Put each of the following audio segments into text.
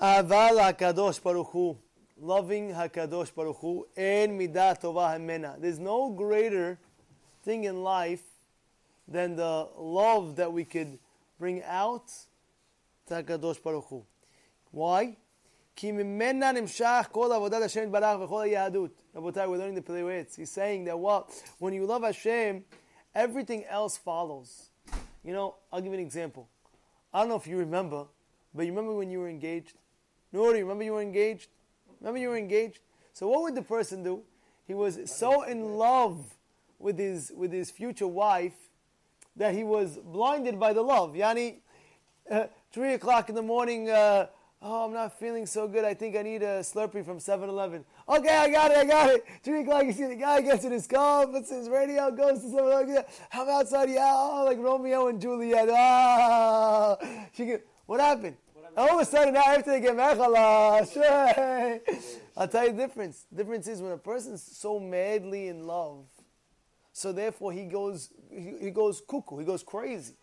Aval HaKadosh Baruch Hu, loving HaKadosh Baruch Hu, en midah tovah hemena. There's no greater thing in life than the love that we could bring out to HaKadosh Baruch Hu. Why? כי ממנה נמשך כל עבודת השם יתברך וכל we're learning the Pele Yoetz. He's saying that what? When you love Hashem, everything else follows. You know, I'll give you an example. I don't know if you remember, but you remember when you were engaged? Nuri, remember you were engaged? Remember you were engaged? So what would the person do? He was so in love with his, with his future wife that he was blinded by the love. Yani, uh, 3 o'clock in the morning, uh, Oh, I'm not feeling so good. I think I need a Slurpee from 7 Eleven. Okay, I got it, I got it. 3 o'clock, you see the guy gets in his car, puts his radio, goes to 7 Eleven. I'm outside, yeah, oh, like Romeo and Juliet. Ah. She get, what happened? All of a sudden, now after they get mechala. I'll tell you the difference. The difference is when a person's so madly in love, so therefore he goes, he, he goes cuckoo, he goes crazy.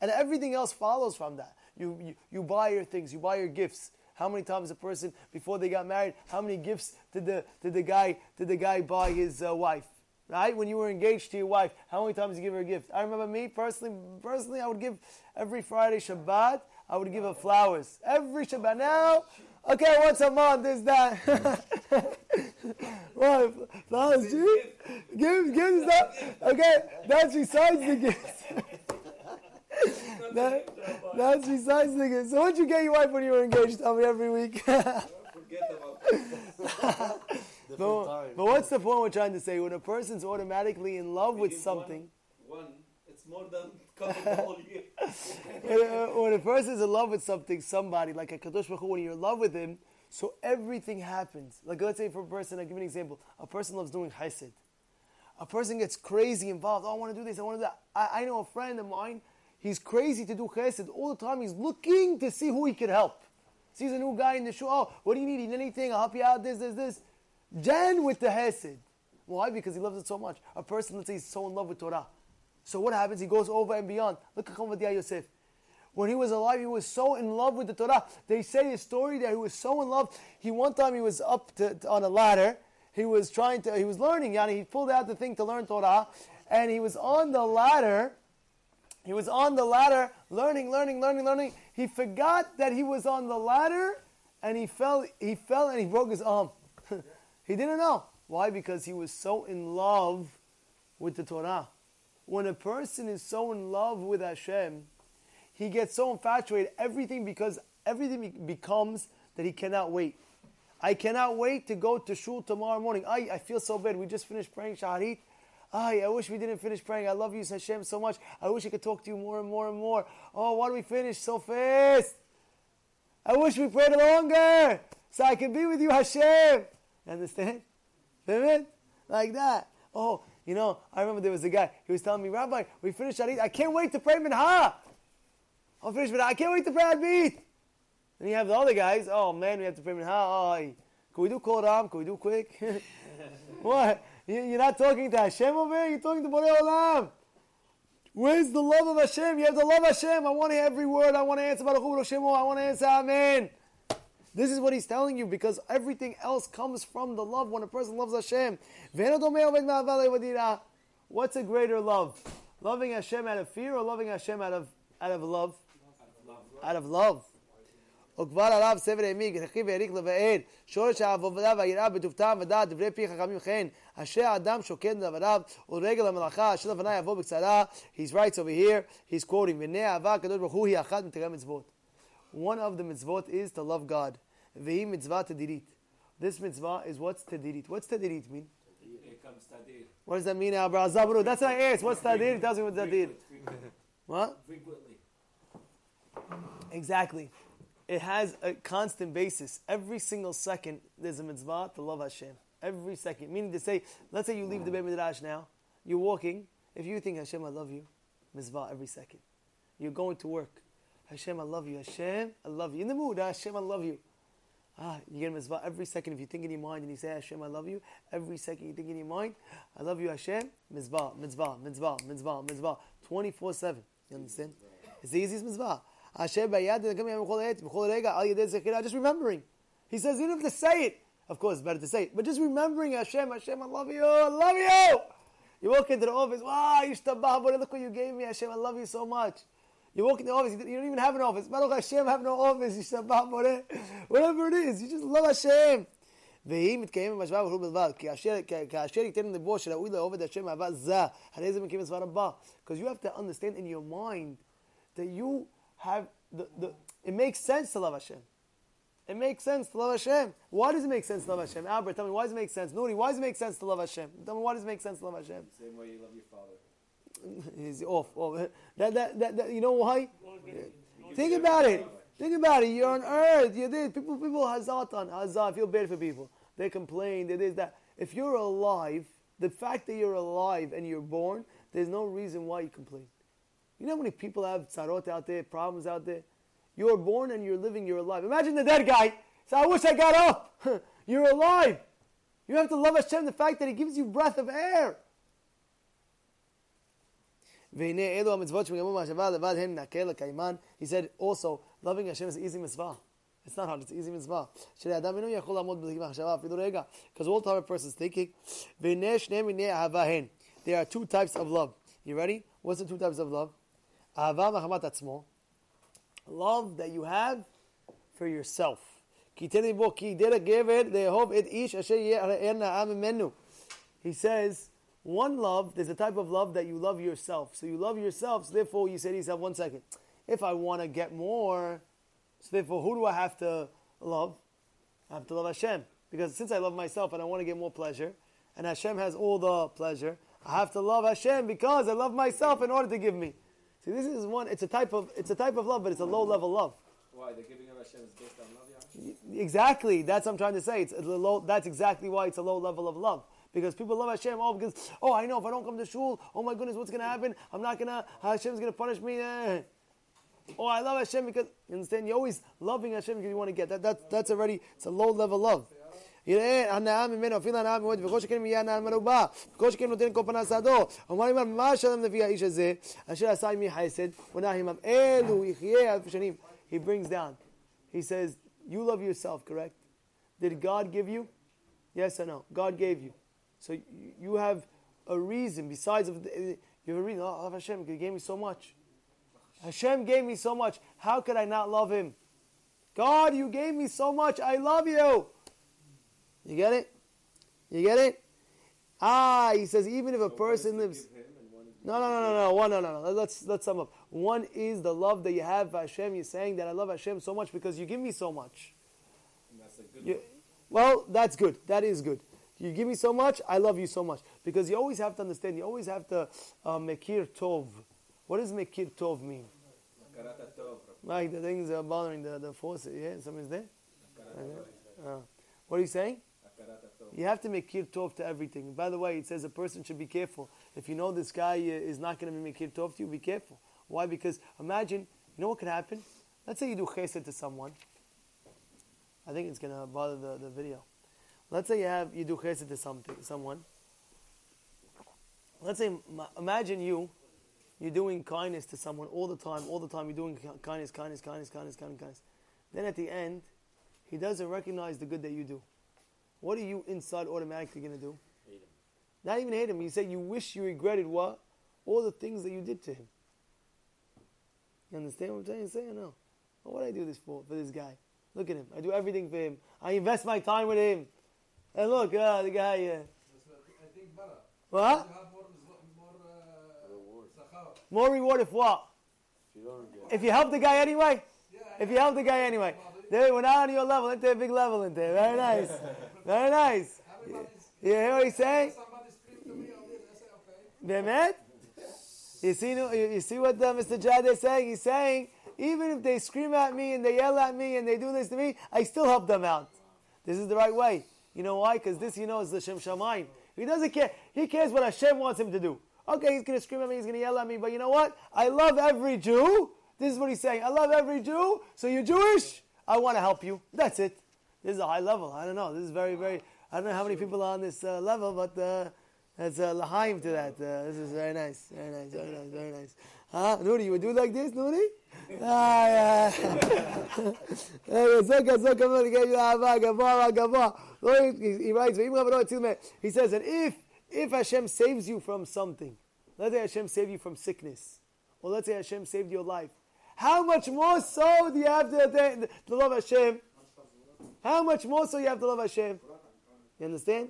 And everything else follows from that. You, you, you buy your things, you buy your gifts. How many times a person before they got married? How many gifts did the did the guy did the guy buy his uh, wife? Right when you were engaged to your wife, how many times you give her a gift? I remember me personally. Personally, I would give every Friday Shabbat. I would give her flowers every Shabbat. Now, okay, once a month is that. what flowers? Give, give stuff. Okay, that's besides the gifts. that, that's besides the gift. So what'd you get your wife when you were engaged? Tell me every week. but, but, what's the point we're trying to say? When a person's automatically in love with something. One, one, it's more than whole uh, when, a person is in love with something, somebody, like a Kadosh Baruch Hu, when you're in love with him, so everything happens. Like let's say for a person, I'll give an example. A person loves doing chesed. A person gets crazy involved. Oh, I want to do this. I want to do that. I, I know a friend of mine He's crazy to do chesed. All the time he's looking to see who he can help. Sees a new guy in the show. Oh, what do you need? Need anything? I'll help you out. This, this, this. Jen with the chesed. Why? Because he loves it so much. A person, let's say, is so in love with Torah. So what happens? He goes over and beyond. Look at Ovadia Yosef. When he was alive, he was so in love with the Torah. They say a story that he was so in love. He one time he was up to, to, on a ladder. He was trying to. He was learning. Yani he pulled out the thing to learn Torah, and he was on the ladder he was on the ladder, learning, learning, learning, learning. He forgot that he was on the ladder, and he fell. He fell and he broke his arm. he didn't know why, because he was so in love with the Torah. When a person is so in love with Hashem, he gets so infatuated. Everything because everything becomes that he cannot wait. I cannot wait to go to shul tomorrow morning. I, I feel so bad. We just finished praying Shaharit. Ay, I wish we didn't finish praying. I love you, Hashem, so much. I wish I could talk to you more and more and more. Oh, why do we finish so fast? I wish we prayed longer so I could be with you, Hashem. Understand? Like that. Oh, you know, I remember there was a guy, he was telling me, Rabbi, we finished Sharit. I can't wait to pray Minha. I'll finish Minha. I can't wait to pray Arvit. Then you have the other guys, oh man, we have to pray Minha. Oh, can we do Kol Ram? Can we do quick? what? You're not talking to Hashem over here, you're talking to Borei Olam. Where's the love of Hashem? You have the love of Hashem. I want to hear every word. I want to answer Baruch Hu Hashem. I want to answer Amen. This is what he's telling you because everything else comes from the love when a person loves Hashem. What's a greater love? Loving Hashem out of fear or loving Hashem out of out of love? Out of love. וכבר עליו סבר העמיק, הרחיב והאריך לבאר, שורש העבודה והיראה בטובתם ודעת דברי פי חכמים וכן, אשר האדם שוקד לדבריו ולרגל המלאכה, אשר לפני יבוא בקצרה, he's writes over here, he's quoting, והנה אהבה הקדוש ברוך הוא היא אחת מתגלה מצוות. One of the mitzvot is to love God. Vehi mitzvah tedirit. This mitzvah is what's tadirit. What's tadirit mean? What does that mean, Abra Zabru? That's what I asked. What's tadir? It doesn't what's tadir. What? Frequently. Exactly. It has a constant basis. Every single second, there's a mitzvah to love Hashem. Every second. Meaning to say, let's say you leave the Beit Midrash now. You're walking. If you think, Hashem, I love you, mitzvah every second. You're going to work. Hashem, I love you. Hashem, I love you. In the mood, Hashem, I love you. Ah, you get a mitzvah every second. If you think in your mind and you say, Hashem, I love you, every second you think in your mind, I love you, Hashem, mitzvah, mitzvah, mitzvah, mitzvah, mitzvah, 24 7. You understand? It's the easiest mitzvah. Hashem. Just remembering. He says you don't have to say it. Of course, it's better to say it, but just remembering Hashem, Hashem, I love you, I love you. You walk into the office, wow, Yishtabah, look what you gave me, Hashem, I love you so much. You walk in the office, you don't even have an office. Baruch Hashem, have no office, Yishtabah, whatever it is, you just love Hashem. והיא מתקיימת במשוואה וכו' בלבד, כאשר ייתן לבו שראוי לעובד השם אהבה זה, הרי זה מקים מצווה רבה. Because you have to understand in your mind that you have, the, the, it makes sense to love Hashem. It makes sense to love Hashem. Why does it make sense to love Hashem? Albert, tell me, why does it make sense? Nuri, why does it make sense to love Hashem? Tell me, why does it make sense to love Hashem? Same way you love your father. He's off. off. That, that, that, that, you know why? Think about it. Think about it. You're on earth. You're this. People, people hazatan, hazah. Feel bad for people. They complain. They this, that. If you're alive, the fact that you're alive and you're born, there's no reason why you complain. You know how many people have tzarot out there, problems out there? You're born and you're living, you're alive. Imagine the dead guy. Say, I wish I got up. you're alive. You have to love Hashem, the fact that He gives you breath of air. He said also, loving Hashem is easy mitzvah. It's not hard, it's easy mitzvah. Because all a person is thinking, there are two types of love. You ready? What's the two types of love? Love that you have for yourself. He says, one love, there's a type of love that you love yourself. So you love yourself, so therefore you say to yourself, one second, if I want to get more, so therefore who do I have to love? I have to love Hashem. Because since I love myself and I want to get more pleasure, and Hashem has all the pleasure, I have to love Hashem because I love myself in order to give me. See, this is one. It's a type of. It's a type of love, but it's a low level love. Why? The giving of Hashem is based on love, yeah? Exactly. That's what I'm trying to say. It's a low. That's exactly why it's a low level of love Because people love Hashem. Oh, because oh, I know if I don't come to shul, oh my goodness, what's going to happen? I'm not gonna. Hashem's going to punish me. Eh. Oh, I love Hashem because you understand. You're always loving Hashem because you want to get that. That that's already. It's a low level love. יראה הנאה ממנו, אפילו הנאה מאוד, וכל שכן יהיה הנאה מרובה, וכל שכן נותן כל פרנסתו. אומר אומר, מה שלם לפי האיש הזה, אשר עשה עמי חסד, ונע עמם, אלו יחיה אלף שנים. He brings down. He says, you love yourself, correct? Did God give you? Yes or no? God gave you. So you have a reason, besides, of you have a reason, oh, love Hashem, He gave me so much. Hashem gave me so much. How could I not love Him? God, you gave me so much. I love you. You get it? You get it? Ah, he says even if a person lives. No, no, no, no, no. One, no, no, no. Let's let's sum up. One is the love that you have for Hashem. You're saying that I love Hashem so much because you give me so much. That's a good You, well, that's good. That is good. You give me so much, I love you so much. Because you always have to understand. You always have to uh, mekir tov. What does mekir tov mean? Like the things are bothering the the force. Yeah, somebody's there. Uh, what are you saying? You have to make kir tov to everything. By the way, it says a person should be careful. If you know this guy uh, is not going to be kir tov to you, be careful. Why? Because imagine, you know what could happen? Let's say you do chesed to someone. I think it's going to bother the, the video. Let's say you have you do chesed to something, someone. Let's say, imagine you, you're doing kindness to someone all the time, all the time. You're doing kindness, kindness, kindness, kindness, kindness, kindness. Then at the end, he doesn't recognize the good that you do. What are you inside automatically going to do? Hate him. Not even hate him. You say you wish you regretted what? All the things that you did to him. You understand what I'm trying to say or no? Well, what do I do this for? For this guy. Look at him. I do everything for him. I invest my time with him. And look, uh, the guy. Uh, I think better. what? More, uh. More reward if what? If you If you help the guy anyway? Yeah, If you help the guy anyway. There, we're not on your level. Into a big level in there. Very nice. Very nice. You hear what he's saying? Bemet? You see, you see what uh, Mr. Jad is saying? He's saying, even if they scream at me and they yell at me and they do this to me, I still help them out. This is the right way. You know why? Because this, you know, is the Shem Shamayim. He doesn't care. He cares what Hashem wants him to do. Okay, he's going to scream at me, he's going to yell at me, but you know what? I love every Jew. This is what he's saying. I love every Jew. So you're Jewish? I want to help you. That's it. This is a high level. I don't know. This is very, very. I don't know how many people are on this uh, level, but uh, that's a lahaim to that. Uh, this is very nice. Very nice. Very nice. Very nice. Huh? Nuri, you would do like this, Nuri? Ah, Zoka, Zoka, Zoka, Gavoa, Gavoa, Gavoa. Lo- He writes, "Ve'im Rabbanot he says that if, if Hashem saves you from something, let's say Hashem saved you from sickness, or let's say Hashem saved your life, how much more so do you have to, to love Hashem? How much more so you have to love Hashem? You understand?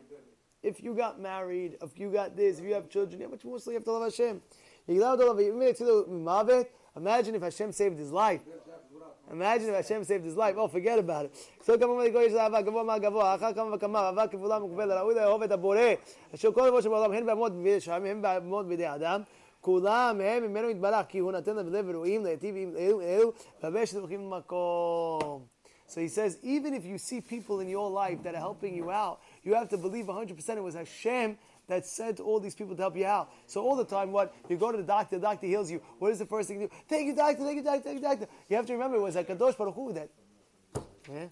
If you got married, if you got this, if you have children, how much more so you have to love Hashem? Imagine if Hashem saved his life. Imagine if Hashem saved his life. Oh, forget about it. So כמה מלגו יש אהבה גבוה מהגבוה, אחר כמה וכמה, אהבה כפולה מוגבלת, ראוי לאהוב את הבורא, אשר כל דבר שבעולם, הן בהמות בידי שם, הן בהמות בידי אדם, כולם הם ממנו יתברך, כי הוא נתן לב ורואים, להיטיב עם אלו, אלו, והבש דרכים במקום. So he says, even if you see people in your life that are helping you out, you have to believe 100% it was Hashem that sent all these people to help you out. So all the time, what? You go to the doctor, the doctor heals you. What is the first thing you do? Thank you, doctor, thank you, doctor, thank you, doctor. You have to remember it was HaKadosh Baruch Hu that. Yeah?